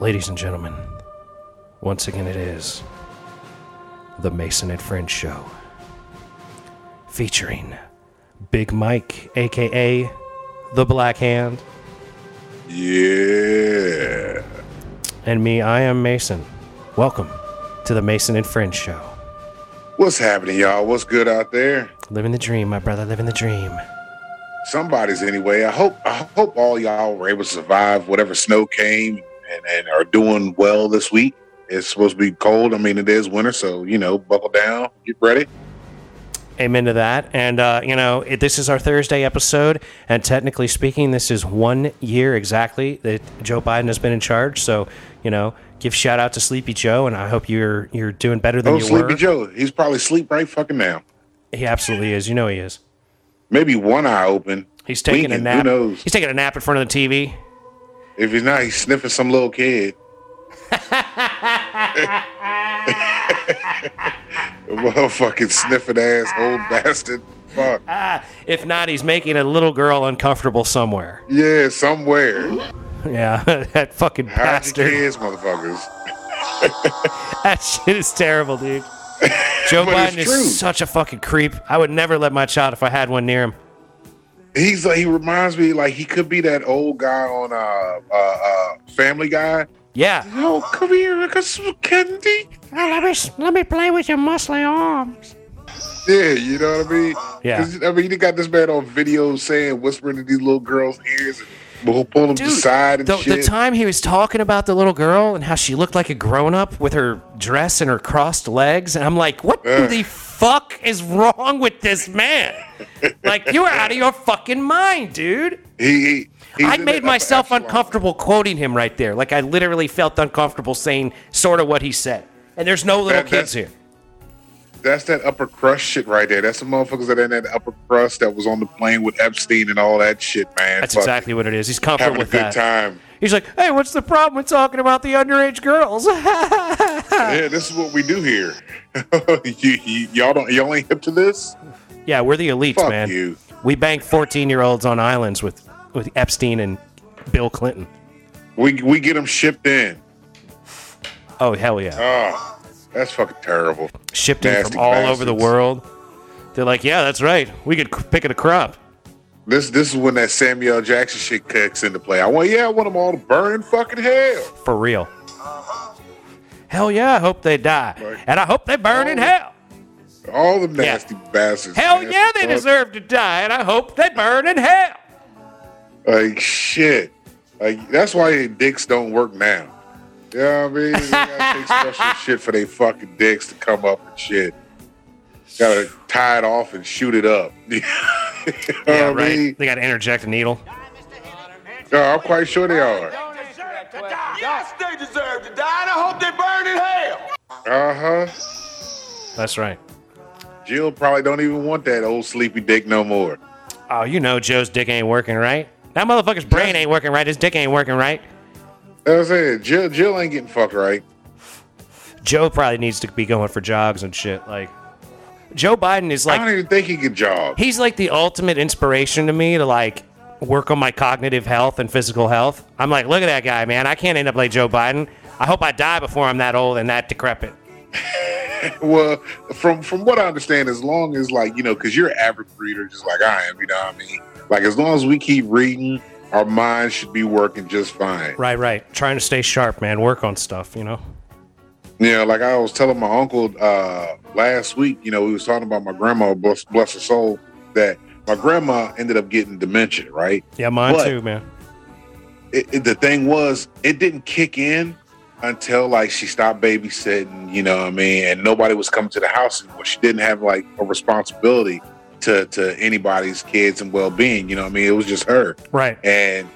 Ladies and gentlemen, once again it is the Mason and Friends Show. Featuring Big Mike, aka the Black Hand, Yeah. and me, I am Mason. Welcome to the Mason and Friends Show. What's happening, y'all? What's good out there? Living the dream, my brother, living the dream. Somebody's anyway. I hope I hope all y'all were able to survive whatever snow came and, and are doing well this week. It's supposed to be cold. I mean, it is winter, so you know, buckle down, get ready. Amen to that. And, uh, you know, it, this is our Thursday episode. And technically speaking, this is one year exactly that Joe Biden has been in charge. So, you know, give shout out to Sleepy Joe. And I hope you're you're doing better than Oh, you Sleepy were. Joe, he's probably asleep right fucking now. He absolutely is. You know he is. Maybe one eye open. He's taking a nap. Who knows? He's taking a nap in front of the TV. If he's not, he's sniffing some little kid. Motherfucking sniffing ass old bastard. Fuck. Ah, if not, he's making a little girl uncomfortable somewhere. Yeah, somewhere. Yeah, that fucking Hide bastard. kids, motherfuckers. That shit is terrible, dude. Joe Biden is such a fucking creep. I would never let my child if I had one near him. He's like he reminds me like he could be that old guy on uh uh, uh Family Guy. Yeah. Oh, come here, I got some candy. let me let me play with your muscly arms. Yeah, you know what I mean? Yeah. 'Cause, I mean, you got this man on video saying, whispering in these little girls' ears, and we'll pull them to the side and the, shit. the time he was talking about the little girl and how she looked like a grown up with her dress and her crossed legs, and I'm like, what Ugh. the fuck is wrong with this man? like, you are out of your fucking mind, dude. he, he I made myself uncomfortable quoting him right there. Like, I literally felt uncomfortable saying sort of what he said. And there's no little That- kids here. That's that upper crust shit right there. That's the motherfuckers that in that upper crust that was on the plane with Epstein and all that shit, man. That's Fuck, exactly what it is. He's comfortable having a with good that. time. He's like, hey, what's the problem with talking about the underage girls? Yeah, this is what we do here. you, y'all don't, y'all ain't hip to this. yeah, we're the elites, Fuck man. you. We bank 14 year olds on islands with, with Epstein and Bill Clinton. We we get them shipped in. Oh, hell yeah. Oh, that's fucking terrible. Shipped in from all over the world. They're like, yeah, that's right. We could pick it a crop. This this is when that Samuel Jackson shit kicks into play. I want yeah, I want them all to burn in fucking hell. For real. Hell yeah, I hope they die. Right. And I hope they burn in Oh. hell. All the nasty bastards. Hell nasty yeah, they fuck. deserve to die. And I hope they burn in hell. Like shit. Like that's why dicks don't work now. You know what I mean? They gotta take special shit for they fucking dicks to come up and shit. Gotta tie it off and shoot it up. you know Yeah, what I right. mean? They got to interject a needle. No, I'm quite sure they are. Yes, they deserve to die, and I hope they burn in hell. Uh huh. That's right. Jill probably don't even want that old sleepy dick no more. Oh, you know Joe's dick ain't working right. That motherfucker's brain ain't working right. His dick ain't working right. I'm saying. Jill, Jill ain't getting fucked right. Joe probably needs to be going for jogs and shit. Like, Joe Biden is like I don't even think he could jog. he's like the ultimate inspiration to me to like work on my cognitive health and physical health. I'm like, look at that guy, man. I can't end up like Joe Biden. I hope I die before I'm that old and that decrepit. Well, from from what I understand, as long as like you know, because you're an avid reader, just like I am, you know what I mean. Like as long as we keep reading, our minds should be working just fine. Right, right. Trying to stay sharp, man. Work on stuff, you know? Yeah, like I was telling my uncle uh last week, you know, we was talking about my grandma, bless, bless her soul, that my grandma ended up getting dementia, right? Yeah, mine But- too, man. it, it- the thing was, it didn't kick in until like she stopped babysitting, you know what I mean? And nobody was coming to the house anymore. She didn't have like a responsibility to to anybody's kids and well being, you know what I mean? It was just her. Right. And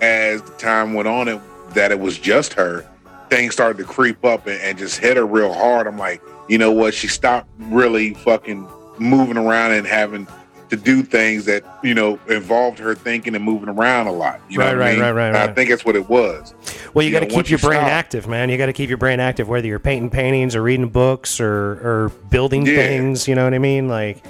as the time went on, it, that it was just her, things started to creep up and, and just hit her real hard. I'm like, you know what? She stopped really fucking moving around and having to do things that you know involved her thinking and moving around a lot. You know Right, what I right, mean? right, right, And I think that's what it was. Well, you, You got to keep your you brain stop- active, man. You got to keep your brain active, whether you're painting paintings or reading books or, or building Yeah. things. You know what I mean? Like,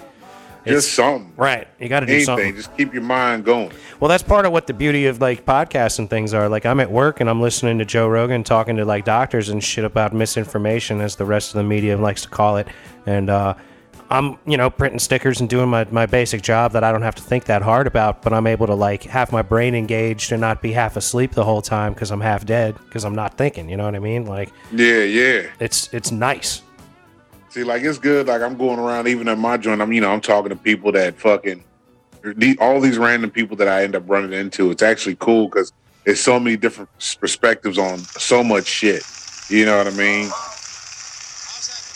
Just something. Right. You got to do something. Just keep your mind going. Well, that's part of what the beauty of like podcasts and things are. Like I'm at work and I'm listening to Joe Rogan talking to like doctors and shit about misinformation, as the rest of the media likes to call it. And uh, I'm, you know, printing stickers and doing my, my basic job that I don't have to think that hard about, but I'm able to like have my brain engaged and not be half asleep the whole time because I'm half dead because I'm not thinking. You know what I mean? Like Yeah, yeah. it's it's nice. See, like it's good. Like I'm going around, even at my joint. I'm, you know, I'm talking to people that fucking all these random people that I end up running into. It's actually cool because there's so many different perspectives on so much shit. You know what I mean?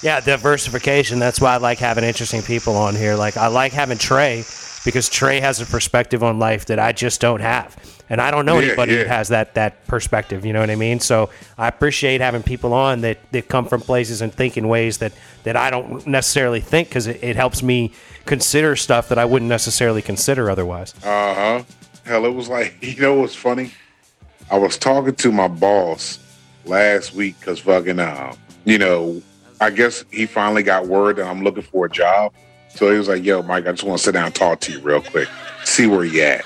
Yeah, diversification. That's why I like having interesting people on here. Like I like having Trey because Trey has a perspective on life that I just don't have. And I don't know Yeah, anybody yeah. that has that that perspective, you know what I mean? So I appreciate having people on that, that come from places and think in ways that, that I don't necessarily think because it, it helps me consider stuff that I wouldn't necessarily consider otherwise. Uh huh. Hell, it was like you know what's funny? I was talking to my boss last week because fucking uh, you know, I guess he finally got word that I'm looking for a job. So he was like, "Yo, Mike, I just want to sit down and talk to you real quick, see where you at."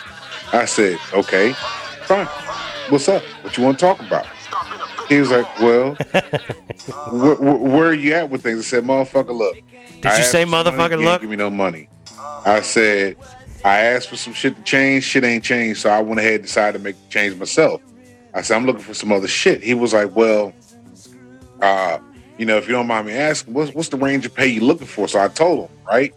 I said, "Okay, fine. What's up? What you want to talk about?" He was like, "Well, wh- wh- where are you at with things?" I said, "Motherfucker, look." Did you say motherfucker, look? Give me no money. I said, I asked for some shit to change. Shit ain't changed, so I went ahead and decided to make the change myself. I said, I'm looking for some other shit. He was like, Well, uh, you know, if you don't mind me asking, what's what's the range of pay you looking for? So I told him, right?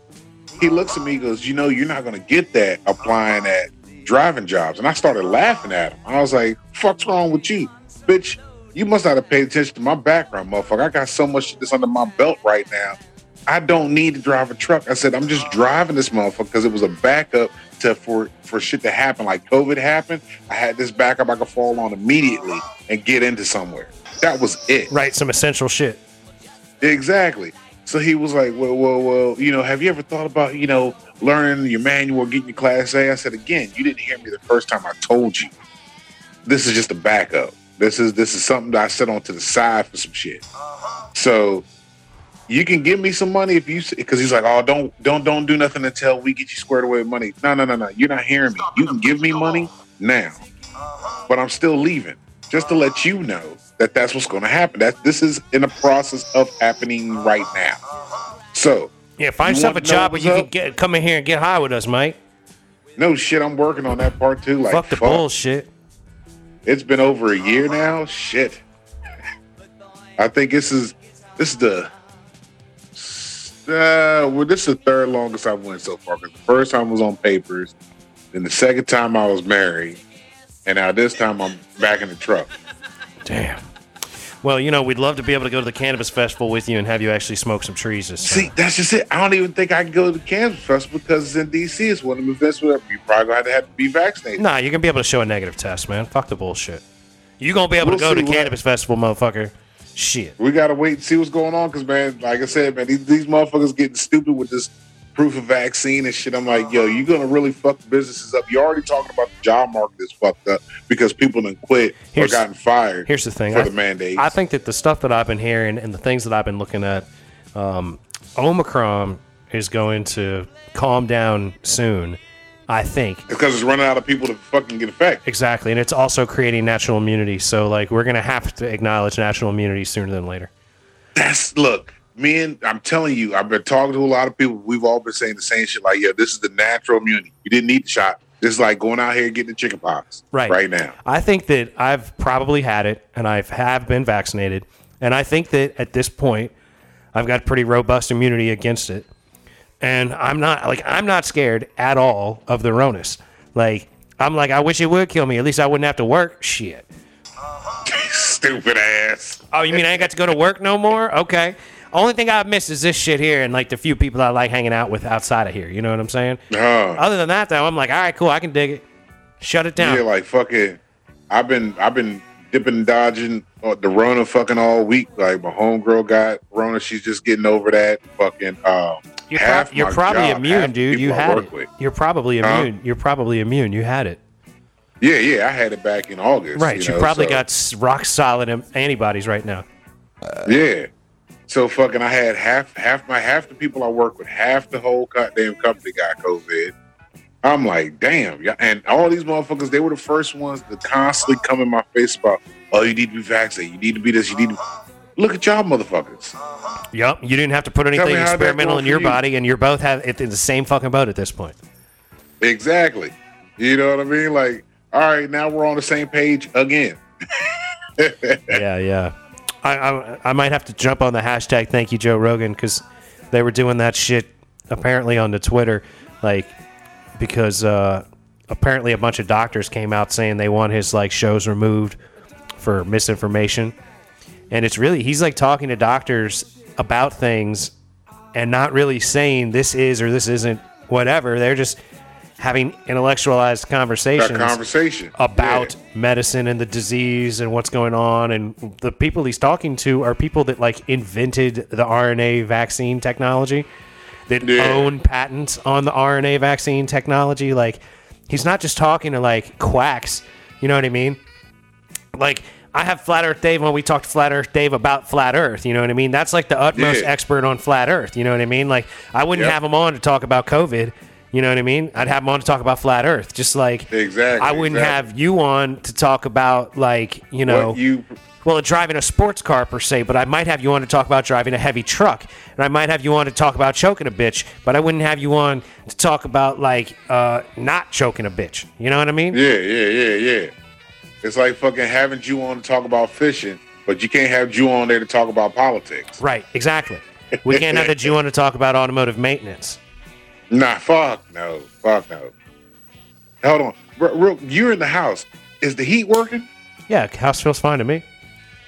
He looks at me, he goes, You know, you're not gonna get that applying at driving jobs. And I started laughing at him. I was like, Fuck's wrong with you? Bitch, you must not have paid attention to my background, motherfucker. I got so much shit that's under my belt right now. I don't need to drive a truck. I said, I'm just driving this motherfucker because it was a backup to for for shit to happen. Like COVID happened, I had this backup I could fall on immediately and get into somewhere. That was it. Right, some essential shit. Exactly. So he was like, well, well, well, you know, have you ever thought about, you know, learning your manual, getting your class A? I said, again, you didn't hear me the first time I told you. This is just a backup. This is this is something that I set on to the side for some shit. So you can give me some money if you because he's like, oh, don't don't don't do nothing until we get you squared away with money. No, no, no, no. You're not hearing me. You can give me money now, but I'm still leaving. Just to let you know that that's what's going to happen. That this is in the process of happening right now. So Yeah, find You yourself a want to know job where you can get come in here and get high with us, Mike. no shit, I'm working on that part too. Like fuck the bullshit. It's been over a year now. Shit. I think this is this is the uh, well, this is the third longest I've went so far. 'cause the first time was on papers, then the second time I was married, and now this time I'm back in the truck. Damn. Well, you know, we'd love to be able to go to the cannabis festival with you and have you actually smoke some trees. This See, that's just it. I don't even think I can go to the cannabis Festival because it's in DC. It's one of the events where you probably gonna have to, have to be vaccinated. Nah, you're gonna be able to show a negative test, man. Fuck the bullshit. You gonna be able We'll to go to see what- cannabis festival, motherfucker. Shit. We gotta wait and see what's going on because man, like I said, man, these, these motherfuckers getting stupid with this proof of vaccine and shit. I'm like, yo, you're gonna really fuck businesses up. You're already talking about the job market is fucked up because people done quit Here's- or gotten fired. Here's the thing. for I, the mandates. I think that the stuff that I've been hearing and the things that I've been looking at, um, Omicron is going to calm down soon. I think because it's running out of people to fucking get affected. exactly, and it's also creating natural immunity. So, like, we're gonna have to acknowledge natural immunity sooner than later. That's look, me and I'm telling you, I've been talking to a lot of people. We've all been saying the same shit. Like, yeah, this is the natural immunity. You didn't need the shot. This is like going out here and getting the chicken pox Right. right now. I think that I've probably had it and I have been vaccinated. And I think that at this point, I've got pretty robust immunity against it. And I'm not like I'm not scared at all of the Ronus. Like I'm like I wish it would kill me. At least I wouldn't have to work. Shit. Stupid ass. Oh, you mean I ain't got to go to work no more? Okay. Only thing I've missed is this shit here and like the few people I like hanging out with outside of here. You know what I'm saying? Uh, Other than that, though, I'm like, all right, cool. I can dig it. Shut it down. Yeah, like fucking. I've been I've been dipping dodging uh, the Rona fucking all week. Like my homegirl got Rona, she's just getting over that. Fucking. Um, You're, prob- you're probably job, immune, dude. You had it. With. You're probably Huh? immune. You're probably immune. You had it. Yeah, yeah, I had it back in August. Right. You, know, probably so- got rock solid antibodies right now. Yeah, So fucking, I had half half my half the people I work with, half the whole goddamn company got COVID. I'm like, damn, yeah. And all these motherfuckers, they were the first ones to constantly come in my face about, oh, you need to be vaccinated, you need to be this, you need to. Look at y'all, motherfuckers. Yep. You didn't have to put anything experimental in your you. body, and you're both have it in the same fucking boat at this point. Exactly. You know what I mean? Like, all right, now we're on the same page again. yeah, yeah. I, I I might have to jump on the hashtag Thank You Joe Rogan because they were doing that shit apparently on the Twitter, like because uh, apparently a bunch of doctors came out saying they want his like shows removed for misinformation, and it's really he's like talking to doctors about things and not really saying this is or this isn't whatever. They're just having intellectualized That conversations conversation about Yeah. medicine and the disease and what's going on and the people he's talking to are people that like invented the RNA vaccine technology that Yeah. own patents on the RNA vaccine technology like he's not just talking to like quacks you know what I mean like I have Flat Earth Dave when we talked to Flat Earth Dave about Flat Earth. You know what I mean? That's like the utmost Yeah. expert on Flat Earth. You know what I mean? Like I wouldn't Yep. have him on to talk about COVID. You know what I mean? I'd have him on to talk about Flat Earth. Just like Exactly, I wouldn't exactly. have you on to talk about like you know What you well driving a sports car per se, but I might have you on to talk about driving a heavy truck, and I might have you on to talk about choking a bitch, but I wouldn't have you on to talk about like uh, not choking a bitch. You know what I mean? Yeah, yeah, yeah, yeah. It's like fucking having you on to talk about fishing, but you can't have you on there to talk about politics. Right, exactly. We can't have the Jew on to talk about automotive maintenance. Nah, fuck no, fuck no. Hold on, R- you're in the house. Is the heat working? Yeah, house feels fine to me.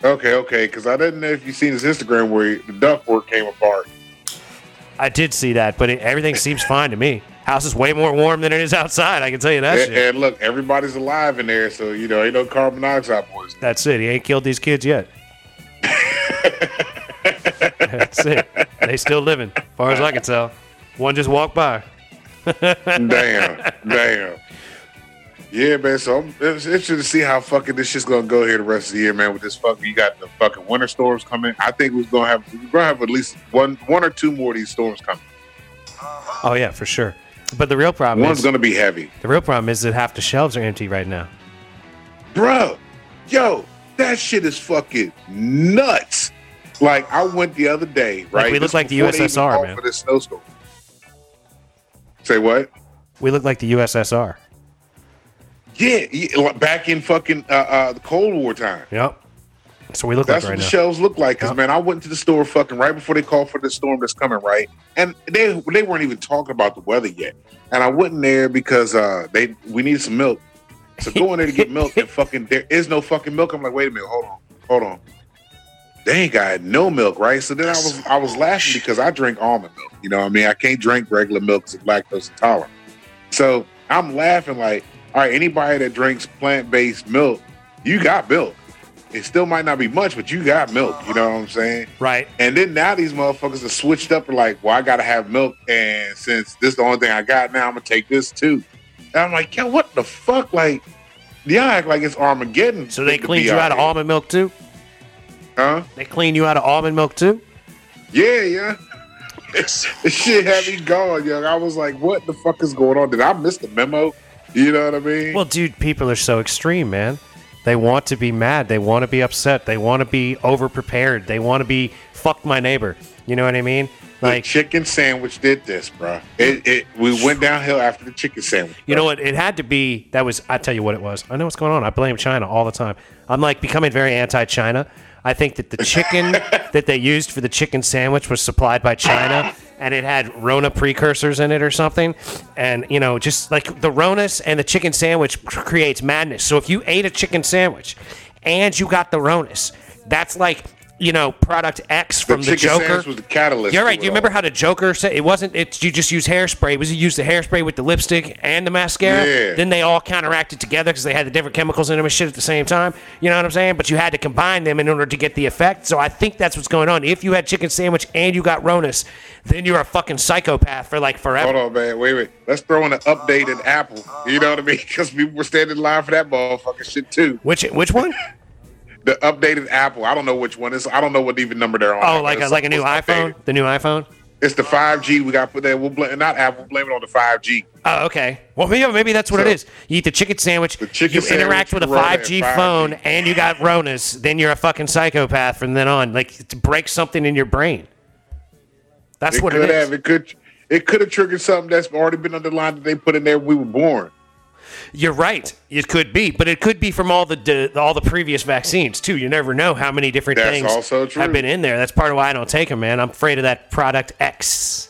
Okay, okay, because I didn't know if you seen his Instagram where the ductwork came apart. I did see that, but it, everything seems fine to me. House is way more warm than it is outside. I can tell you that And, shit. and look, everybody's alive in there, so you know ain't no carbon dioxide poisoning. That's it. He ain't killed these kids yet. That's it. They still living, as far as I can tell. One just walked by. damn, damn. Yeah, man. So I'm it's interested to see how fucking this shit's gonna go here the rest of the year, man. With this fucking, you got the fucking winter storms coming. I think we're gonna have we're gonna have at least one one or two more of these storms coming. Oh yeah, for sure. But the real problem One's is gonna be heavy, the real problem is that half the shelves are empty right now. bro. Yo, that shit is fucking nuts. Like I went the other day, right? we look This like the USSR, man. For this snowstorm. Say what? We look like the USSR. Yeah, yeah, back in fucking uh, uh, the Cold War time. Yep. So we look That's like what right the now. shelves look like. Cause Yep. man, I went to the store fucking right before they called for the storm that's coming, right? And they they weren't even talking about the weather yet. And I went in there because uh they we needed some milk. So go in there to get milk and fucking there is no fucking milk. I'm like, wait a minute, hold on, hold on. They ain't got no milk, right? So then I was I was laughing because I drink almond milk. You know what I mean? I can't drink regular milk because I'm lactose intolerant. So I'm laughing like, all right, anybody that drinks plant-based milk, you got milk. It still might not be much, but you got milk. You know what I'm saying? Right. And then now these motherfuckers are switched up and like, well, I gotta have milk, and since this is the only thing I got now, I'm gonna take this too. And I'm like, yo, what the fuck? Like, y'all act like it's Armageddon. So they cleaned you out of almond milk too? Huh? They clean you out of almond milk too? Yeah, yeah. this shit had me going, yo. I was like, what the fuck is going on? Did I miss the memo? You know what I mean? Well, dude, people are so extreme, man. They want to be mad. They want to be upset. They want to be overprepared. They want to be fuck my neighbor. You know what I mean? the Like, chicken sandwich did this, bro. It, it we went downhill after the chicken sandwich. you know what? It had to be. That was. I tell you what it was. I know what's going on. I blame China all the time. I'm like becoming very anti-China. I think that the chicken that they used for the chicken sandwich was supplied by China, and it had Rona precursors in it or something. And you know, just like the Ronas and the chicken sandwich creates madness. So if you ate a chicken sandwich and you got the Ronas, that's like you know product X from the, chicken Joker. sandwich was the catalyst. You're right. Do you remember all. how the Joker said it wasn't? It's you just use hairspray. It was you used the hairspray with the lipstick and the mascara? Yeah. Then they all counteracted together because they had the different chemicals in them and shit at the same time. You know what I'm saying? But you had to combine them in order to get the effect. So I think that's what's going on. If you had chicken sandwich and you got Ronus, then you're a fucking psychopath for like forever. Hold on, man. Wait, wait. Let's throw in an updated Apple. You know what I mean? Because we were standing in line for that motherfucking shit too. Which which one? the updated Apple. I don't know which one is. I don't know what even number they're on. Oh, like a, It's- like a new it's iPhone, updated. the new iPhone. It's the 5G. We got put that. We'll blame not Apple. Blame it on the 5G. Oh, okay. Well, maybe, maybe that's what it So- is. You eat the chicken sandwich, The chicken you interact with a 5G 5G. phone, and you got Ronas. Then you're a fucking psychopath from then on. Like to break something in your brain. That's It what it is. have. It could. It could have triggered something that's already been underlined that they put in there we were born. You're right. It could be, but it could be from all the all the previous vaccines too. You never know how many different That's things also true. have been in there. That's part of why I don't take them, man. I'm afraid of that product X,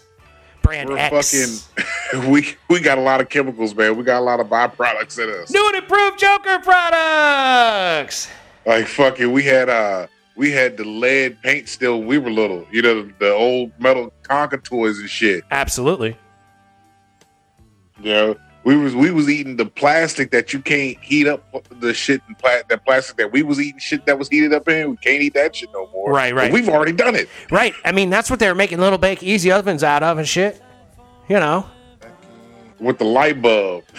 brand We're X. fucking. We we got a lot of chemicals, man. We got a lot of byproducts in us. New and improved Joker products. Like fucking, we had uh we had the lead paint still. when We were little. You know the, the old metal Tonka toys and shit. Absolutely. You know, we was we was eating the plastic that you can't heat up the shit and pla- that plastic that we was eating shit that was heated up in. We can't eat that shit no more. Right, right. We've already done it. Right. I mean, that's what they were making little bake easy ovens out of and shit. You know. with the light bulb.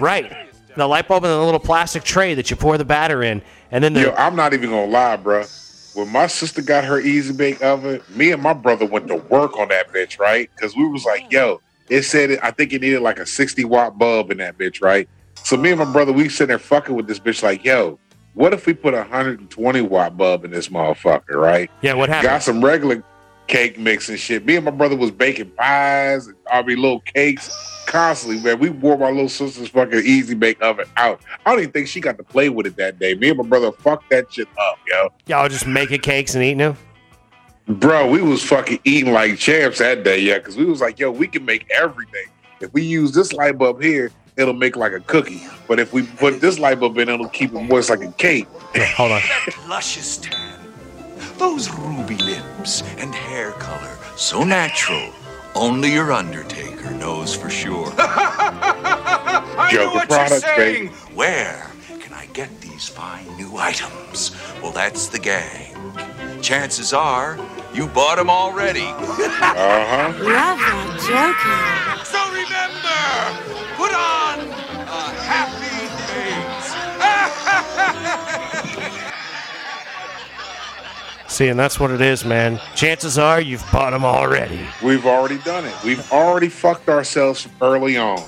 Right. The light bulb and the little plastic tray that you pour the batter in, and then the Yo, I'm not even gonna lie, bro. When my sister got her easy bake oven, me and my brother went to work on that bitch, right? Because we was like, yo, it said it, I think it needed like a 60 watt bulb in that bitch, right? So me and my brother, we sitting there fucking with this bitch, like, yo, what if we put a 120 watt bulb in this motherfucker, right? yeah, what happened? Got some regular cake mix and shit. Me and my brother was baking pies and I mean little cakes constantly, man. We wore my little sister's fucking easy bake oven out. I don't even think she got to play with it that day. Me and my brother fucked that shit up, yo. Y'all just making cakes and eating them. Bro, we was fucking eating like champs that day, yeah, because we was like, yo, we can make everything. If we use this light bulb here, it'll make like a cookie. But if we put this light bulb in, it'll keep it moist like a cake. Hold on. That luscious tan, those ruby lips and hair color, so natural. Only your Undertaker knows for sure. I know Joker what products, you're saying. baby. Where can I get these fine new items? Well, that's the gang. Chances are you bought them already. Uh-huh. Love that joker. So remember, put on a happy face. See, and that's what it is, man. Chances are you've bought them already. We've already done it. We've already fucked ourselves early on.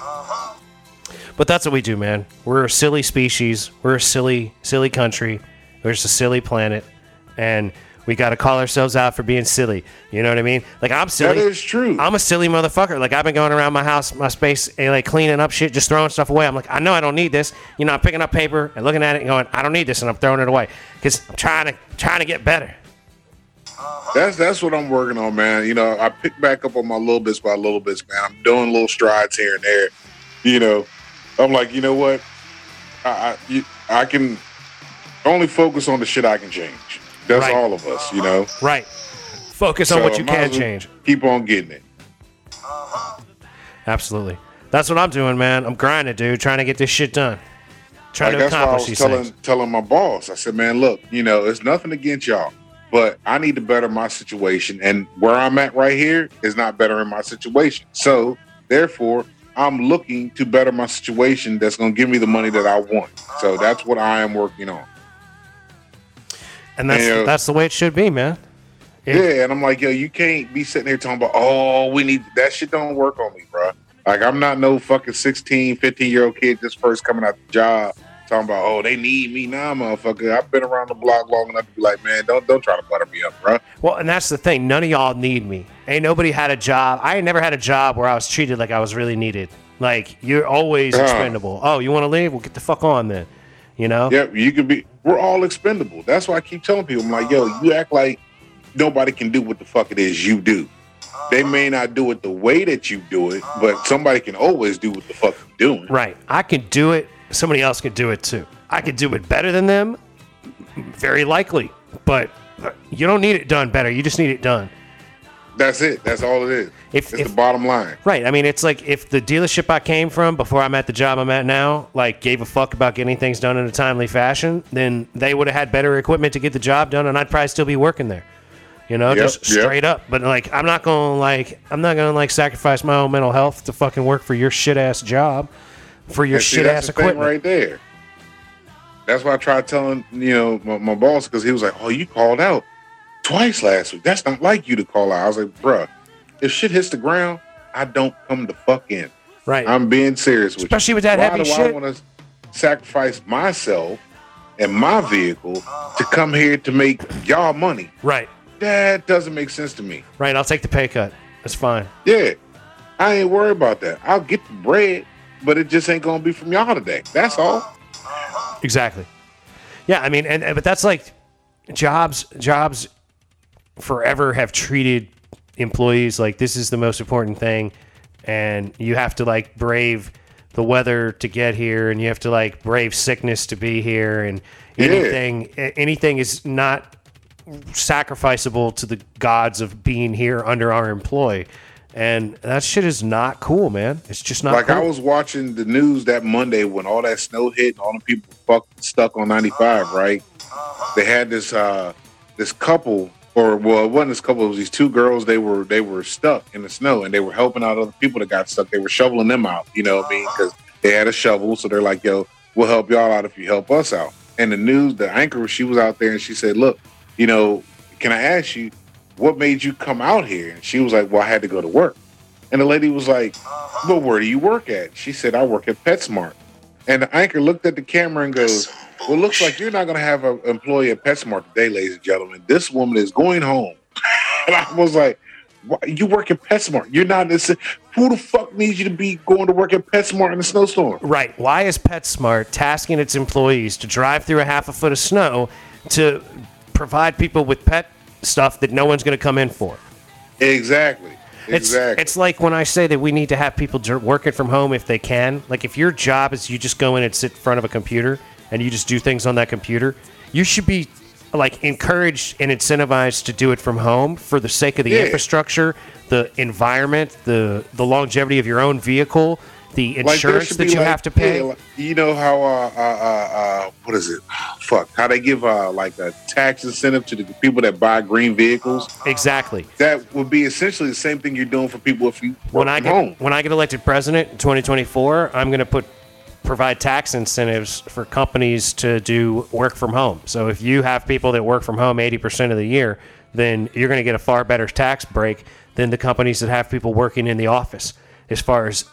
But that's what we do, man. We're a silly species. We're a silly, silly country. We're just a silly planet, and we got to call ourselves out for being silly. You know what I mean? Like I'm silly. That is true. I'm a silly motherfucker. Like I've been going around my house, my space, and like cleaning up shit, just throwing stuff away. I'm like, I know I don't need this. You know, I'm picking up paper and looking at it and going, I don't need this, and I'm throwing it away because I'm trying to trying to get better. That's that's what I'm working on, man. You know, I pick back up on my little bits by little bits, man. I'm doing little strides here and there. You know, I'm like, you know what? I I, I can only focus on the shit I can change. That's Right. all of us, you know. Right. Focus on what you can change. Keep on getting it. Absolutely. That's what I'm doing, man. I'm grinding, dude, trying to get this shit done. Trying Like, to that's why I accomplish was these telling things. telling my boss. I said, man, look, you know, it's nothing against y'all, but I need to better my situation, and where I'm at right here is not bettering my situation. So therefore, I'm looking to better my situation. That's going to give me the money that I want. So that's what I am working on. And that's Yeah. Uh, that's the way it should be, man. It- Yeah, and I'm like, yo, you can't be sitting here talking about, oh, we need that shit. Don't work on me, bro. Like I'm not no fucking 16, 15 year old kid just first coming out the job talking about, oh, they need me now, motherfucker. I've been around the block long enough to be like, man, don't don't try to butter me up, bro. Well, and that's the thing. None of y'all need me. Ain't nobody had a job. I ain't never had a job where I was treated like I was really needed. Like you're always Yeah. expendable. Oh, you want to leave? Well, get the fuck on then. You know? Yep, you can be. We're all expendable. That's why I keep telling people, I'm like, yo, you act like nobody can do what the fuck it is you do. They may not do it the way that you do it, but somebody can always do what the fuck you're doing. Right. I can do it. Somebody else can do it too. I could do it better than them. Very likely, but you don't need it done better. You just need it done. That's it. That's all it is. If- it's if- the bottom line. Right. I mean, it's like if the dealership I came from before I'm at the job I'm at now, like gave a fuck about getting things done in a timely fashion, then they would have had better equipment to get the job done, and I'd probably still be working there. You know, Yep, just yep. straight up. But like, I'm not gonna like, I'm not gonna like sacrifice my own mental health to fucking work for your shit ass job, for your shit ass equipment. right there. That's why I tried telling you know my, my boss because he was like, "Oh, you called out twice last week. That's not like you to call out." I was like, "Bruh, if shit hits the ground, I don't come to fuck in. Right. I'm being serious with Especially you. with that Why heavy do shit. I want to sacrifice myself and my vehicle to come here to make y'all money? right. That doesn't make sense to me. Right. I'll take the pay cut. That's fine. Yeah, I ain't worried about that. I'll get the bread, but it just ain't gonna be from y'all today. That's all. Exactly. Yeah, I mean, and, and but that's like jobs. Jobs forever have treated employees like this is the most important thing, and you have to like brave the weather to get here, and you have to like brave sickness to be here, and Yeah. anything anything is not sacrificable to the gods of being here under our employ. And that shit is not cool, man. It's just not Like cool. I was watching the news that Monday when all that snow hit and all the people fucked stuck on 95, right? They had this uh this couple or well it wasn't this couple, it was these two girls, they were they were stuck in the snow and they were helping out other people that got stuck. They were shoveling them out, you know what I mean? Uh-huh. Because they had a shovel, so they're like, yo, we'll help y'all out if you help us out. And the news, the anchor, she was out there and she said, Look, you know, can I ask you, what made you come out here? And she was like, Well, I had to go to work. And the lady was like, uh-huh. Well, where do you work at? She said, I work at PetSmart. And the anchor looked at the camera and goes, Well, it looks like you're not going to have an employee at PetSmart today, ladies and gentlemen. This woman is going home. and I was like, "Why- You work at PetSmart. You're not this. Who the fuck needs you to be going to work at PetSmart in a snowstorm? Right. Why is PetSmart tasking its employees to drive through a half a foot of snow to provide people with pet stuff that no one's going to come in for? Exactly. It's exactly. it's like when I say that we need to have people working from home if they can. Like if your job is you just go in and sit in front of a computer and you just do things on that computer, you should be like encouraged and incentivized to do it from home for the sake of the Yeah. infrastructure, the environment, the the longevity of your own vehicle, the insurance should that you like- have to pay. yeah, like, you know how uh, uh, uh, uh, what is it? Fuck, how they give uh, like a tax incentive to the people that buy green vehicles. exactly. That would be essentially the same thing you're doing for people if you when I get home. when I get elected president in 2024, I'm going to put provide tax incentives for companies to do work from home. So if you have people that work from home 80% of the year, then you're going to get a far better tax break than the companies that have people working in the office as far as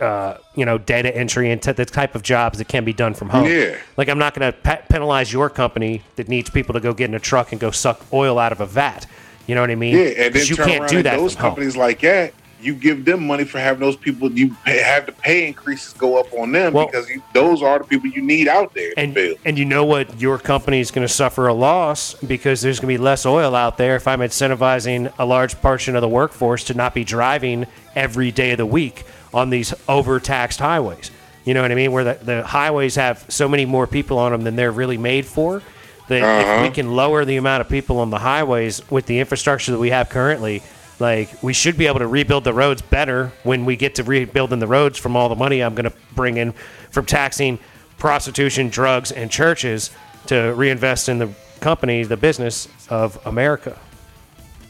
uh, you know data entry and t- the type of jobs that can be done from home. Yeah. Like I'm not going to pe- penalize your company that needs people to go get in a truck and go suck oil out of a vat. You know what I mean? Yeah, and then you can't do that those from home. companies like that. You give them money for having those people. You pay, have the pay increases go up on them Well- because you, those are the people you need out there. and and you know what your company is going to suffer a loss because there's going to be less oil out there if I'm incentivizing a large portion of the workforce to not be driving every day of the week on these overtaxed highways. You know what I mean? Where the, the highways have so many more people on them than they're really made for. That if we uh-huh. can lower the amount of people on the highways with the infrastructure that we have currently, like we should be able to rebuild the roads better when we get to rebuilding the roads from all the money I'm going to bring in from taxing prostitution, drugs, and churches to reinvest in the company, the business of America.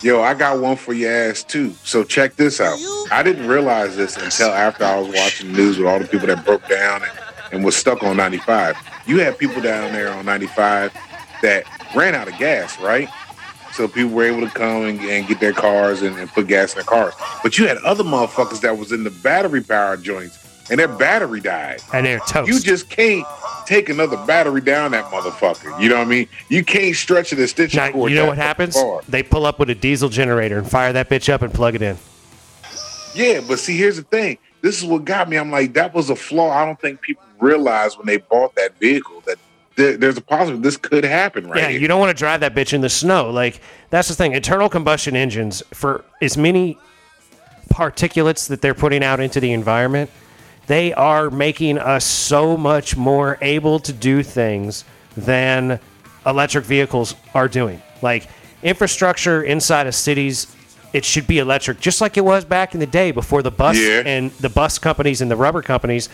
Yo, I got one for your ass too. So check this out. I didn't realize this until after I was watching the news with all the people that broke down and, and was stuck on 95. You had people down there on 95 that ran out of gas, right? So people were able to come and, and get their cars and, and put gas in their cars. But you had other motherfuckers that was in the battery powered joints and their battery died. And they're toast. You just can't take another battery down that motherfucker. You know what I mean? You can't stretch it and stitch now, you know what happens? far. They pull up with a diesel generator and fire that bitch up and plug it in. Yeah, but see, here's the thing. This is what got me. I'm like, that was a flaw. I don't think people realized when they bought that vehicle that there, there's a possibility this could happen right Yeah, here. you don't want to drive that bitch in the snow. Like that's the thing. Internal combustion engines for as many particulates that they're putting out into the environment, they are making us so much more able to do things than electric vehicles are doing. Like infrastructure inside of cities, it should be electric, just like it was back in the day before the bus Yeah. and the bus companies and the rubber companies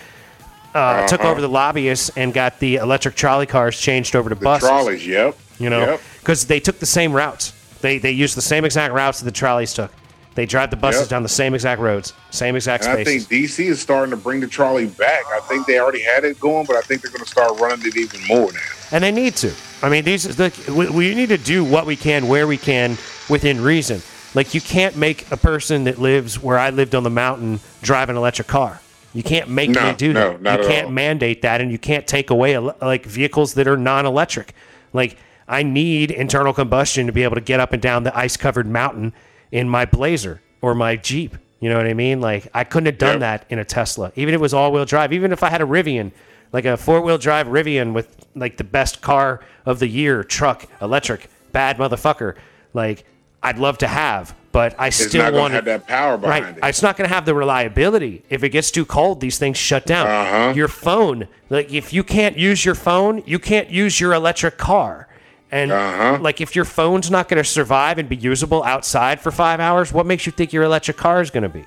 uh, took Uh-huh. over the lobbyists and got the electric trolley cars changed over to the buses trolleys, yep. you know, Yep. because they took the same routes. They they used the same exact routes that the trolleys took. They drive the buses Yep. down the same exact roads, same exact And I think DC is starting to bring the trolley back. I think they already had it going, but I think they're going to start running it even more now. and they need to. I mean, these we, we need to do what we can where we can within reason. Like you can't make a person that lives where I lived on the mountain drive an electric car. You can't make No, me do no, that. you can't all. mandate that, and you can't take away like vehicles that are non-electric. Like I need internal combustion to be able to get up and down the ice-covered mountain in my Blazer or my Jeep. You know what I mean? Like I couldn't have done Yep. that in a Tesla, even if it was all-wheel drive. Even if I had a Rivian, like a four-wheel drive Rivian with like the best car of the year, truck, electric, bad motherfucker. Like I'd love to have, but I It's still want to have that power behind Right. it. It's not going to have the reliability. If it gets too cold, these things shut down. Uh-huh. Your phone, like if you can't use your phone, you can't use your electric car. And Uh-huh. like if your phone's not going to survive and be usable outside for 5 hours, what makes you think your electric car is going to be?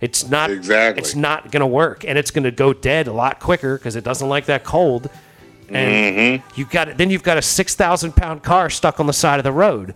It's not Exactly. It's not going to work and it's going to go dead a lot quicker because it doesn't like that cold. And Mm-hmm. you got then you've got a 6,000 pound car stuck on the side of the road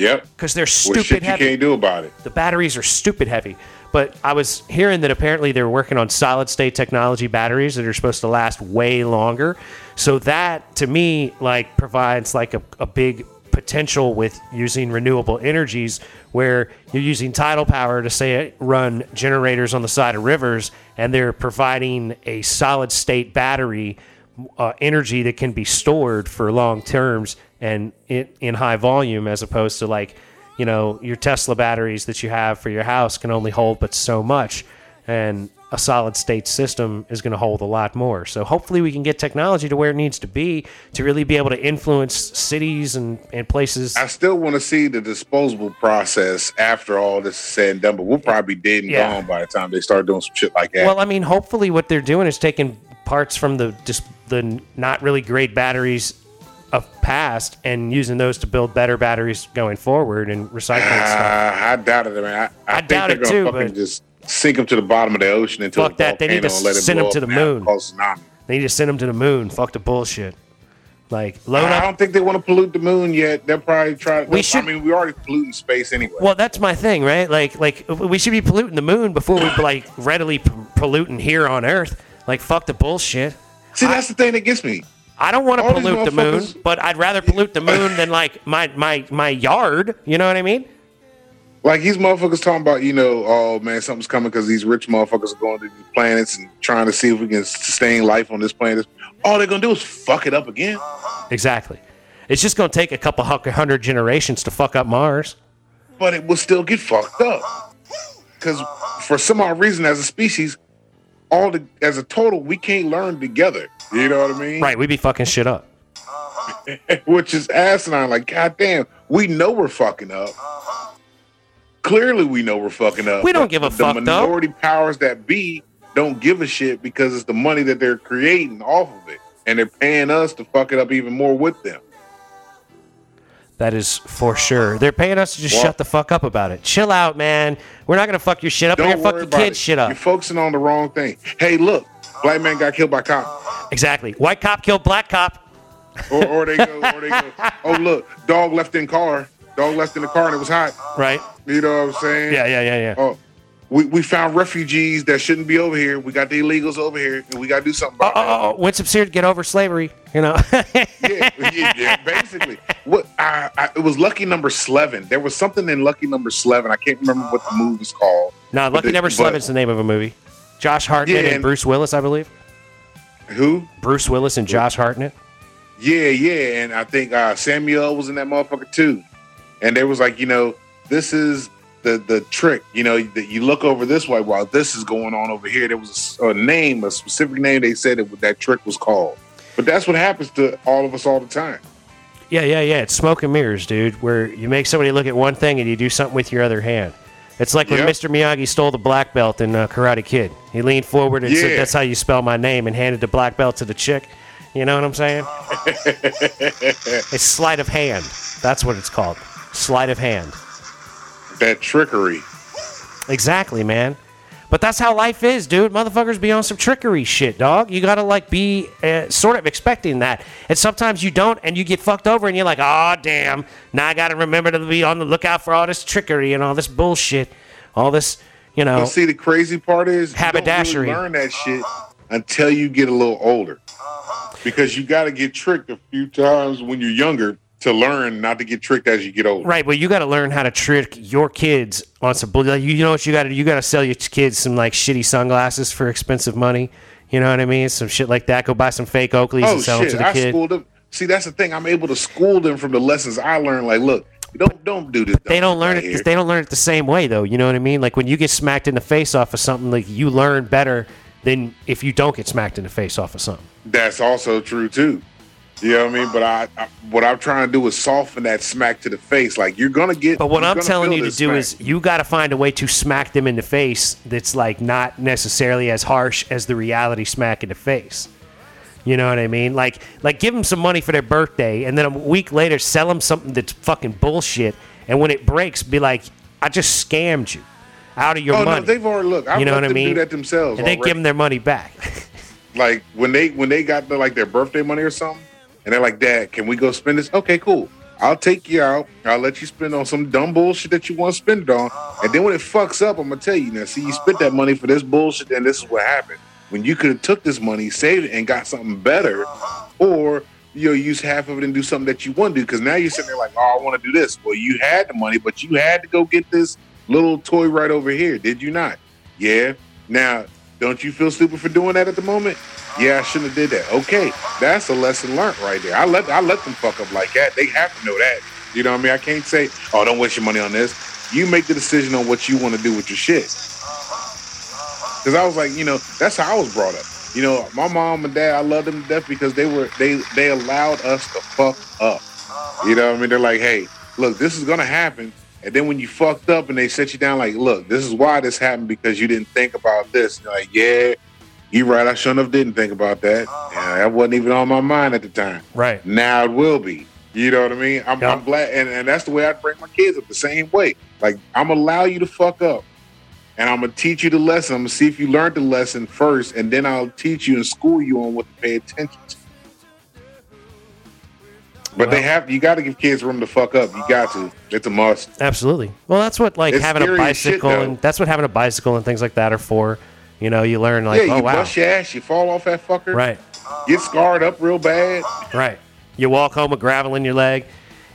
Yep. because they're stupid shit you can't do about it. the batteries are stupid heavy. But I was hearing that apparently they're working on solid state technology batteries that are supposed to last way longer. So that to me like provides like a, a big potential with using renewable energies where you're using tidal power to say run generators on the side of rivers and they're providing a solid state battery uh, energy that can be stored for long terms and in, in high volume as opposed to like you know your tesla batteries that you have for your house can only hold but so much and a solid state system is going to hold a lot more so hopefully we can get technology to where it needs to be to really be able to influence cities and, and places I still want to see the disposable process after all this is said and done, but we'll probably be dead and Yeah. gone by the time they start doing some shit like that. Well, I mean, hopefully, what they're doing is taking parts from the just the not really great batteries of past and using those to build better batteries going forward and recycling stuff. Uh, I doubt it, man. I, I, I think doubt they're it too, fucking but- just sink them to the bottom of the ocean into Fuck that. They need to volcano and let it send 'em blow to the moon. They need to send them to the moon. Fuck the bullshit. Like load I up. don't think they want to pollute the moon yet. They'll probably try. We should. I mean, we already polluting space anyway. Well, that's my thing, right? Like, like we should be polluting the moon before we like readily p- polluting here on Earth. Like, fuck the bullshit. See, that's the thing that gets me. I don't want to pollute the moon, but I'd rather pollute the moon than like my my my yard. You know what I mean? Like these motherfuckers talking about, you know, oh man, something's coming because these rich motherfuckers are going to these planets and trying to see if we can sustain life on this planet. All they're gonna do is fuck it up again. Exactly. It's just going to take a couple hundred generations to fuck up Mars. but it will still get fucked up. Because for some odd reason, as a species, all the as a total, we can't learn together. You know what I mean? Right, we'd be fucking shit up. Which is asinine. Like, goddamn, we know we're fucking up. Clearly, we know we're fucking up. We don't give a the fuck, though. minority powers that be don't give a shit because it's the money that they're creating off of it, and they're paying us to fuck it up even more with them. That is for sure. They're paying us to just Well- shut the fuck up about it. Chill out, man. We're not going to fuck your shit up. We're to fuck your about kids it. shit up. You're focusing on the wrong thing. Hey, look, black man got killed by cop. Exactly. White cop killed black cop. or, or they go, or they go. Oh look, dog left in car. Dog left in the car and it was hot. Right? You know what I'm saying? Yeah, yeah, yeah, yeah. Oh, we, we found refugees that shouldn't be over here. We got the illegals over here, and we got to do something Oh, about oh, oh, Winston Sears, get over slavery. You know? Yeah, yeah, yeah, basically. What I, I, it was Lucky Number Slevin. There was something in Lucky Number Slevin. I can't remember what the movie was called. no, Lucky the- Number but- Slevin's the name of a movie. Josh Hartnett Yeah, and and- Bruce Willis, I believe. Who? Bruce Willis and Josh Hartnett. Yeah, yeah, and I think uh, Samuel was in that motherfucker too. And there was like, you know, this is the the trick. You know, that you look over this way while this is going on over here. There was a, a name, a specific name. They said it, that trick was called. But that's what happens to all of us all the time. Yeah, yeah, yeah. It's smoke and mirrors, dude. Where you make somebody look at one thing and you do something with your other hand. It's like when Yep. Mr. Miyagi stole the black belt in uh, Karate Kid. He leaned forward and said, "That's how you spell my name," and handed the black belt to the chick. You know what I'm saying? it's sleight of hand. That's what it's called. Sleight of hand. That trickery. Exactly, man. But that's how life is, dude. Motherfuckers be on some trickery shit, dog. You gotta like be uh, sort of expecting that, and sometimes you don't, and you get fucked over, and you're like, oh damn. Now I gotta remember to be on the lookout for all this trickery and all this bullshit, all this, you know. But see, the crazy part is you don't Haberdashery. really learn that shit until you get a little older, because you got to get tricked a few times when you're younger to learn not to get tricked as you get older. Right, but you got to learn how to trick your kids on some. Like, you know what you got to do. You got to sell your kids some like shitty sunglasses for expensive money. You know what I mean? Some shit like that. Go buy some fake Oakleys Oh and sell shit! them to the I kid. schooled them. See, that's the thing. I'm able to school them from the lessons I learned. Like, look, don't don't do this. they don't learn it. right here. They don't learn it the same way though. You know what I mean? Like when you get smacked in the face off of something, like you learn better than if you don't get smacked in the face off of something. That's also true too. You know what I mean? But I, I what I'm trying to do is soften that smack to the face. Like you're gonna get. But what I'm telling you to do smack. is you got to find a way to smack them in the face that's like not necessarily as harsh as the reality smack in the face. You know what I mean? Like like give them some money for their birthday and then a week later sell them something that's fucking bullshit and when it breaks be like I just scammed you out of your Oh money. no, they've already look. I've you know what I mean? do that themselves. and they give them their money back. like when they when they got the, like their birthday money or something, and they're like, "Dad, can we go spend this?" Okay, cool. I'll take you out. I'll let you spend on some dumb bullshit that you want to spend it on, and then when it fucks up, I'm gonna tell you now. See, you spent that money for this bullshit, and this is what happened. When you could have took this money, saved it, and got something better, or you know, use half of it and do something that you want to do. Because now you're sitting there like, "Oh, I want to do this." Well, you had the money, but you had to go get this little toy right over here, did you not? Yeah. Now, don't you feel stupid for doing that at the moment? Yeah, I shouldn't have did that. Okay, that's a lesson learned right there. I let I let them fuck up like that. They have to know that. You know what I mean? I can't say, oh, don't waste your money on this. You make the decision on what you want to do with your shit. Because I was like, you know, that's how I was brought up. You know, my mom and dad, I love them to death because they were they they allowed us to fuck up. You know what I mean? They're like, hey, look, this is gonna happen. And then when you fucked up and they set you down, like, look, this is why this happened because you didn't think about this. And you're like, yeah, you're right. I sure enough didn't think about that. Uh-huh. And that wasn't even on my mind at the time. right. Now it will be. You know what I mean? I'm, Yeah. I'm glad, and, and that's the way I bring my kids up the same way. Like I'm gonna allow you to fuck up, and I'm gonna teach you the lesson. I'm gonna see if you learned the lesson first, and then I'll teach you and school you on what to pay attention to. But they have you got to give kids room to fuck up. You got to. It's a must. Absolutely. Well, that's what like It's having a as shit, bicycle and that's what having a bicycle and things like that are for. You know, you learn like, yeah, oh you wow, bust your ass, you fall off that fucker, right, Get scarred up real bad. right. You walk home with gravel in your leg,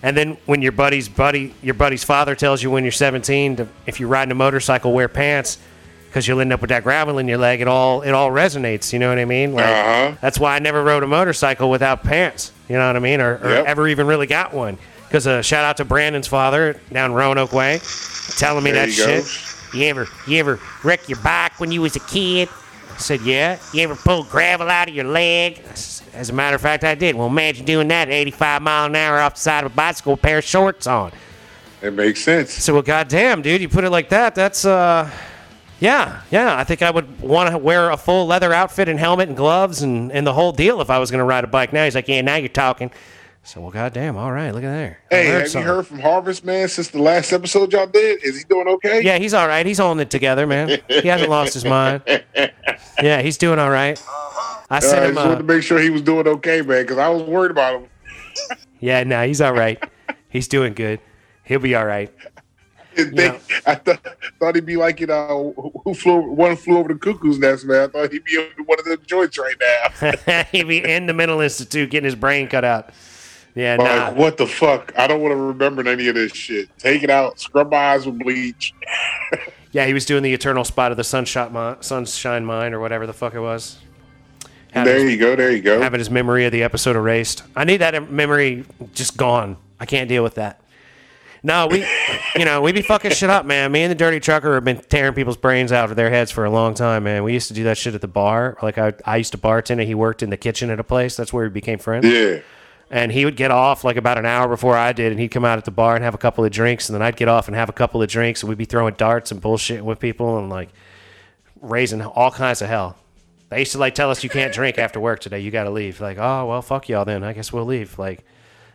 and then when your buddy's buddy, your buddy's father tells you when you're 17, to, if you're riding a motorcycle, wear pants because you'll end up with that gravel in your leg. It all it all resonates. You know what I mean? Like, Uh-huh. That's why I never rode a motorcycle without pants. You know what I mean? Or, or Yep. ever even really got one. Because uh, shout out to Brandon's father down Roanoke Way, telling me There that you go. shit. You ever you ever wreck your bike when you was a kid? I said, yeah. You ever pull gravel out of your leg? As a matter of fact, I did. Well, imagine doing that at 85 mile an hour off the side of a bicycle with a pair of shorts on. It makes sense. So, well, goddamn, dude, you put it like that. That's uh, yeah, yeah. I think I would want to wear a full leather outfit and helmet and gloves and, and the whole deal if I was going to ride a bike. Now he's like, yeah, now you're talking. So, well, goddamn, all right, look at there. Hey, have something. you heard from Harvest Man since the last episode y'all did? Is he doing okay? Yeah, he's all right. He's holding it together, man. He hasn't lost his mind. Yeah, he's doing all right. I Uh, sent I him. just wanted to Uh, make sure he was doing okay, man, because I was worried about him. yeah, no, he's all right. He's doing good. He'll be all right. His thing- I th- thought he'd be like, you know, who flew one flew over the cuckoo's nest, man. I thought he'd be one of the joints right now. He'd be in the mental institute getting his brain cut out. Yeah, like, nah. what the fuck? I don't want to remember any of this shit. Take it out. Scrub my eyes with bleach. Yeah, he was doing the eternal spot of the sunshine mine, sunshine mine or whatever the fuck it was. Having there his, you go. There you go. having his memory of the episode erased. I need that memory just gone. I can't deal with that. No, we, you know, we be fucking shit up, man. Me and the dirty trucker have been tearing people's brains out of their heads for a long time, man. We used to do that shit at the bar. Like I, I used to bartend, and he worked in the kitchen at a place. That's where we became friends. Yeah. and he would get off like about an hour before I did, and he'd come out at the bar and have a couple of drinks, and then I'd get off and have a couple of drinks, and we'd be throwing darts and bullshitting with people and like raising all kinds of hell. They used to like tell us you can't drink after work today. You got to leave. Like, oh well, fuck y'all then. I guess we'll leave. Like,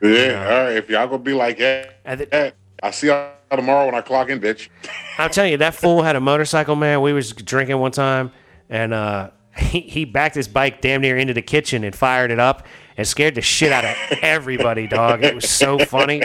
Yeah. All right. If y'all gonna be like that, th- I'll see y'all tomorrow when I clock in, bitch. I'm telling you, that fool had a motorcycle, man. We was drinking one time, and uh, he, he backed his bike damn near into the kitchen and fired it up and scared the shit out of everybody, dog. It was so funny.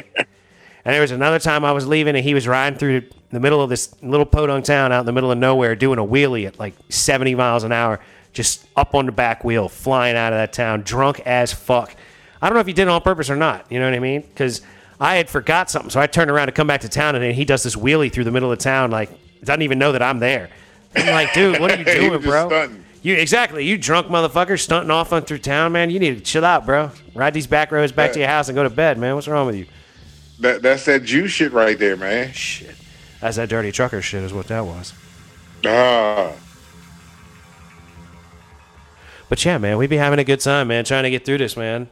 And there was another time I was leaving, and he was riding through the middle of this little podunk town out in the middle of nowhere, doing a wheelie at like 70 miles an hour, just up on the back wheel, flying out of that town, drunk as fuck. I don't know if he did it on purpose or not. You know what I mean? Because I had forgot something, so I turned around to come back to town, and then he does this wheelie through the middle of town, like doesn't even know that I'm there. I'm like, dude, what are you doing, bro? stunting. You exactly, you drunk motherfucker stunting off on through town, man. You need to chill out, bro. Ride these back roads back to your house and go to bed, man. What's wrong with you? That that's that Jew shit right there, man. Shit, that's that dirty trucker shit, is what that was. Ah, But yeah, man, we be having a good time, man. Trying to get through this, man.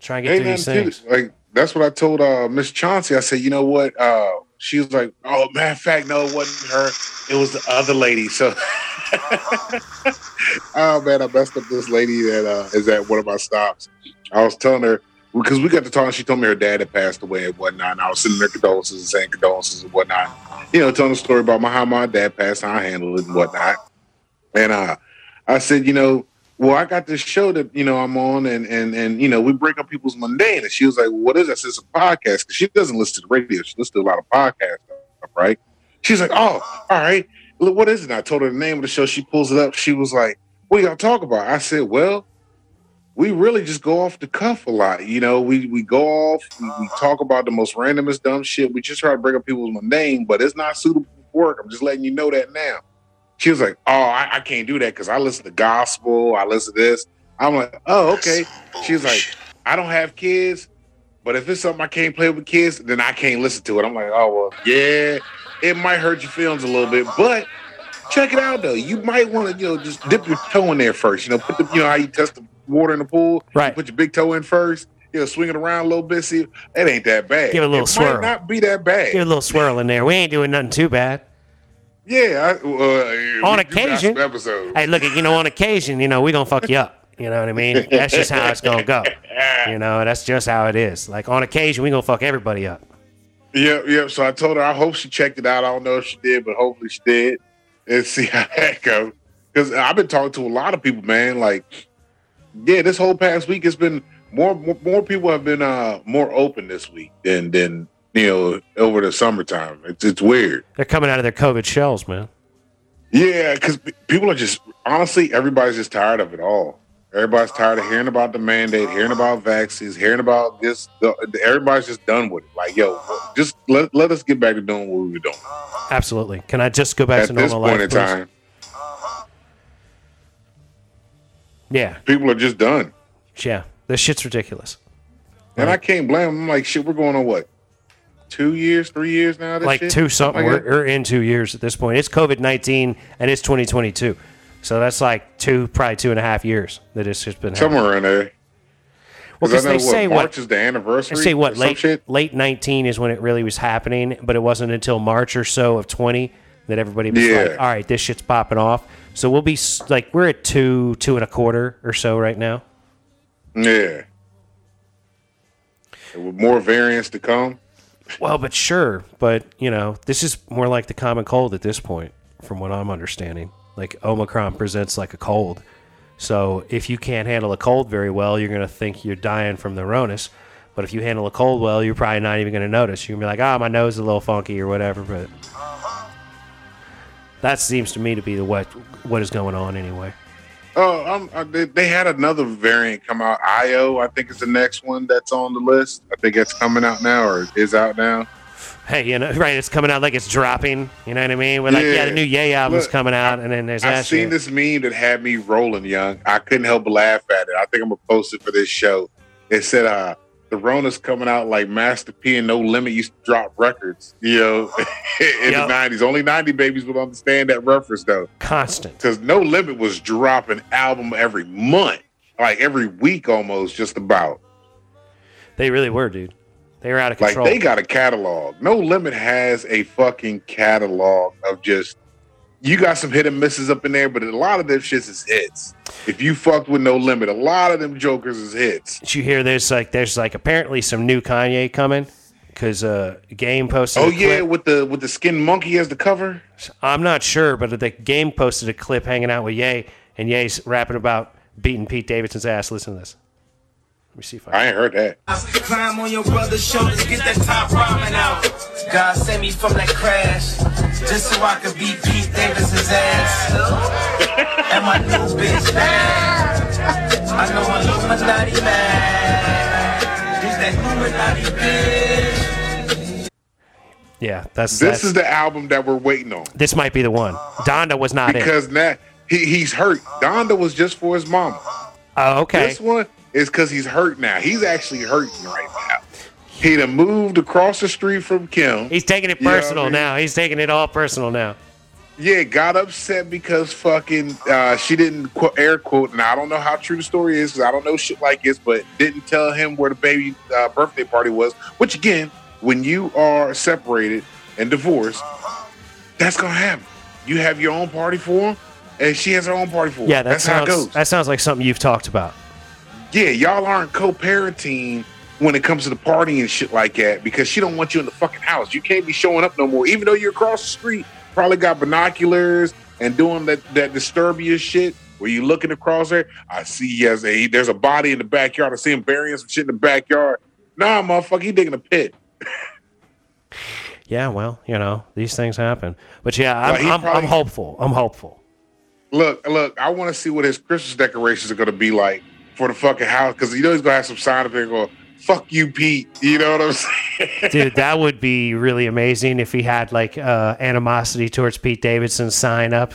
Trying to get through these things. Like that's what I told uh Miss Chauncey. I said, you know what? Uh, she was like, oh, matter of fact, no, it wasn't her. It was the other lady. So, oh man, I messed up this lady that uh, is at one of my stops. I was telling her because we got to talking. She told me her dad had passed away and whatnot. And I was sitting there condolences and saying condolences and whatnot. You know, telling the story about my how my dad passed, how I handled it and whatnot. And uh, I said, you know, well, I got this show that you know I'm on, and and and you know we break up people's mundane. And she was like, well, "What is that?" It's a podcast. 'Cause she doesn't listen to the radio. She listens to a lot of podcasts, right? She's like, "Oh, all right. Look, what is it?" I told her the name of the show. She pulls it up. She was like, "What y'all talk about?" I said, "Well." We really just go off the cuff a lot, you know. We we go off, we, we talk about the most randomest dumb shit. We just try to break up people's mundane, but it's not suitable for work. I'm just letting you know that now. She was like, "Oh, I, I can't do that because I listen to gospel. I listen to this." I'm like, "Oh, okay." She was like, "I don't have kids, but if it's something I can't play with kids, then I can't listen to it." I'm like, "Oh well, yeah, it might hurt your feelings a little bit, but check it out though. You might want to, you know, just dip your toe in there first. You know, put the, you know how you test the water in the pool. Right. You put your big toe in first. You know, swing it around a little bit. See, it ain't that bad. Give it a little it swirl. Might not be that bad. Get a little swirl in there. We ain't doing nothing too bad. Yeah, I, uh, On do got occasion. some episodes. Hey, look, you know, on occasion, you know, we gonna fuck you up. You know what I mean? That's just how it's gonna go. You know, that's just how it is. Like on occasion, we gonna fuck everybody up. Yeah, yeah. So I told her I hope she checked it out. I don't know if she did, but hopefully she did, and see how that goes. Because I've been talking to a lot of people, man. Like, yeah, this whole past week it's been more more, more people have been uh more open this week than than you know over the summertime. It's it's weird. They're coming out of their COVID shells, man. Yeah, because people are just honestly, everybody's just tired of it all. Everybody's tired of hearing about the mandate, hearing about vaccines, hearing about this. The, everybody's just done with it. Like, yo, just let, let us get back to doing what we were doing. Absolutely. Can I just go back At to this normal point life, in please? time, Yeah, people are just done. yeah. This shit's ridiculous. And I can't blame them. I'm like, shit, we're going on what? Two years, three years now? This like shit? two something. Like we're, we're in two years at this point. It's COVID nineteen and it's twenty twenty two. So that's like two, probably two and a half years that it's just been happening. Somewhere in there. Well, 'Cause because they what, say March what is the anniversary. they say what late late nineteen is when it really was happening, but it wasn't until March or so of twenty that everybody was Yeah. like, "All right, this shit's popping off." So we'll be like, we're at two, two and a quarter or so right now. Yeah. With more variants to come. Well, but sure, but you know, this is more like the common cold at this point, from what I'm understanding. Like Omicron presents like a cold, so if you can't handle a cold very well, you're gonna think you're dying from the Ronus. But if you handle a cold well, you're probably not even gonna notice. You're gonna be like, "Ah, my nose is a little funky" or whatever. But that seems to me to be the what what is going on anyway. Oh, um, uh, they, they had another variant come out. IO, I think is the next one that's on the list. I think it's coming out now or is out now. Hey, you know, right? It's coming out like it's dropping. You know what I mean? We're like, yeah, the new Ye album's Look, coming out, and then there's I've that seen shit. this meme that had me rolling, young. I couldn't help but laugh at it. I think I'm gonna post it for this show. It said, uh, the Rona's coming out like Master P and No Limit used to drop records, you know, in Yep. the 90s. Only 90 babies will understand that reference, though. Constant. because No Limit was dropping album every month, like every week almost, just about. They really were, dude. They were out of Like control. they got a catalog. No Limit has a fucking catalog of just you got some hit and misses up in there, but a lot of them shits is hits. If you fucked with No Limit, a lot of them jokers is hits. Did you hear there's like there's like apparently some new Kanye coming, because uh, Game posted. Oh a yeah, clip. with the with the skin monkey as the cover. I'm not sure, but the Game posted a clip hanging out with Ye, and Ye's rapping about beating Pete Davidson's ass. Listen to this. Let me see if I. I ain't heard that. Climb on your brother's shoulders, get that top ramen out. God save me from that crash, just so I could beat Pete Davidson's ass. And my new bitch bad. I know Illuminati man. He's that Illuminati bitch. Yeah, that's This that's, is the album that we're waiting on this might be the one. Donda was not in. because now he, he's hurt. Donda was just for his mama. Oh, okay. This one is because he's hurt now. He's actually hurting right now. He'd have moved across the street from Kim. He's taking it You know I personal mean? now. He's taking it all personal now. Yeah, got upset because fucking uh, she didn't qu- air quote. And I don't know how true the story is because I don't know shit like this, but didn't tell him where the baby uh, birthday party was. Which again, when you are separated and divorced, that's gonna happen. You have your own party for him, and she has her own party for him. Yeah, that that's how it sounds goes. that sounds like something you've talked about. yeah, y'all aren't co-parenting when it comes to the party and shit like that because she don't want you in the fucking house. You can't be showing up no more, even though you're across the street. Probably got binoculars and doing that that disturbia shit where you looking across there. I see he has a there's a body in the backyard. I see him burying some shit in the backyard. Nah, motherfucker, he digging a pit. Yeah, well, you know these things happen. But yeah, I'm Well, I'm, probably- I'm hopeful. I'm hopeful. Look, look, I want to see what his Christmas decorations are gonna be like for the fucking house because you know he's gonna have some sign up there going, "Fuck you, Pete." You know what I'm saying? Dude, that would be really amazing if he had like uh, animosity towards Pete Davidson sign up,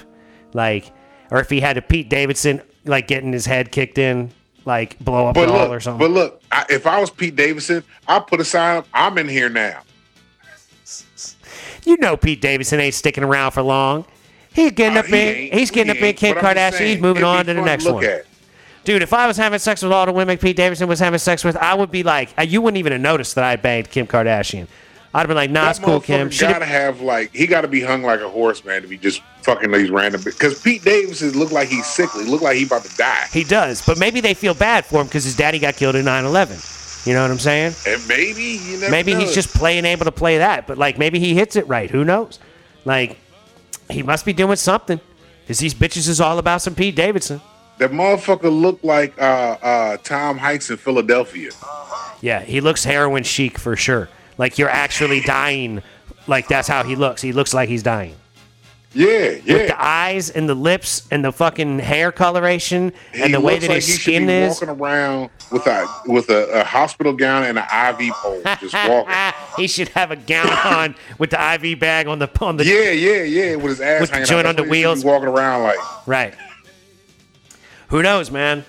like, or if he had a Pete Davidson like getting his head kicked in, like blow up But doll look, or something. but look, I, if I was Pete Davidson, I'd put a sign up. I'm in here now. you know, Pete Davidson ain't sticking around for long. He's getting Uh, up he in. He's getting he up in Kim but I'm just Kardashian. saying, he's moving on to the next look one. at. Dude, if I was having sex with all the women Pete Davidson was having sex with, I would be like, you wouldn't even have noticed that I banged Kim Kardashian. I'd have been like, nah, That it's cool, Kim. She gotta have like he gotta be hung like a horse, man, to be just fucking these random. Because Pete Davidson look like he's sickly, look like he about to die, He does, but maybe they feel bad for him because his daddy got killed in 9/11. You know what I'm saying? and maybe Maybe he's just playing able to play that, but like maybe he hits it right. Who knows? Like he must be doing something because these bitches is all about some Pete Davidson. That motherfucker look like uh, uh, Tom Hanks in Philadelphia. Yeah, he looks heroin chic for sure. Like you're actually dying. Like that's how he looks. He looks like he's dying. Yeah, yeah. With the eyes and the lips and the fucking hair coloration He and the way that like his he should skin be is. walking around with a with a, a hospital gown and an IV pole, just walking. he should have a gown on with the IV bag on the on the Yeah, yeah, yeah. With his ass With the joint out. on the he wheels. walking around like. Right. Who knows, man?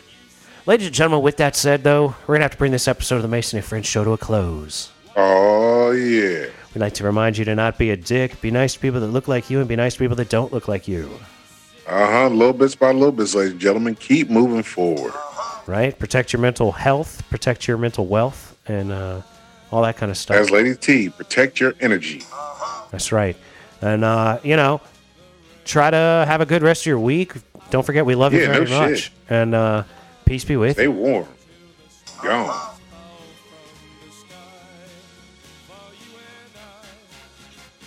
Ladies and gentlemen, with that said, though, we're going to have to bring this episode of the Mason and Friends show to a close. Oh yeah. We'd like to remind you to not be a dick, be nice to people that look like you, and be nice to people that don't look like you. Uh huh. Little bits by little bits, ladies and gentlemen. Keep moving forward. Right? Protect your mental health, protect your mental wealth, and uh, all that kind of stuff. As Lady T, protect your energy. That's right. And, uh, you know, try to have a good rest of your week. Don't forget, we love you Yeah, very no much. shit. And uh, peace be with you. Stay warm. Gone.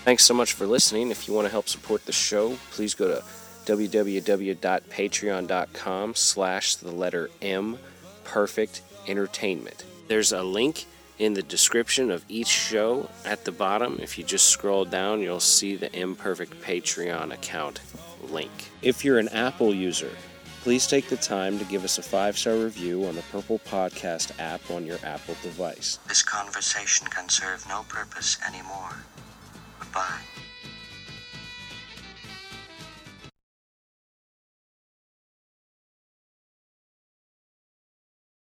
Thanks so much for listening. If you want to help support the show, please go to www.patreon.com slash the letter M perfect entertainment. There's a link in the description of each show at the bottom. If you just scroll down, you'll see the Imperfect Patreon account link. If you're an Apple user, please take the time to give us a five-star review on the Purple Podcast app on your Apple device. This conversation can serve no purpose anymore. Goodbye.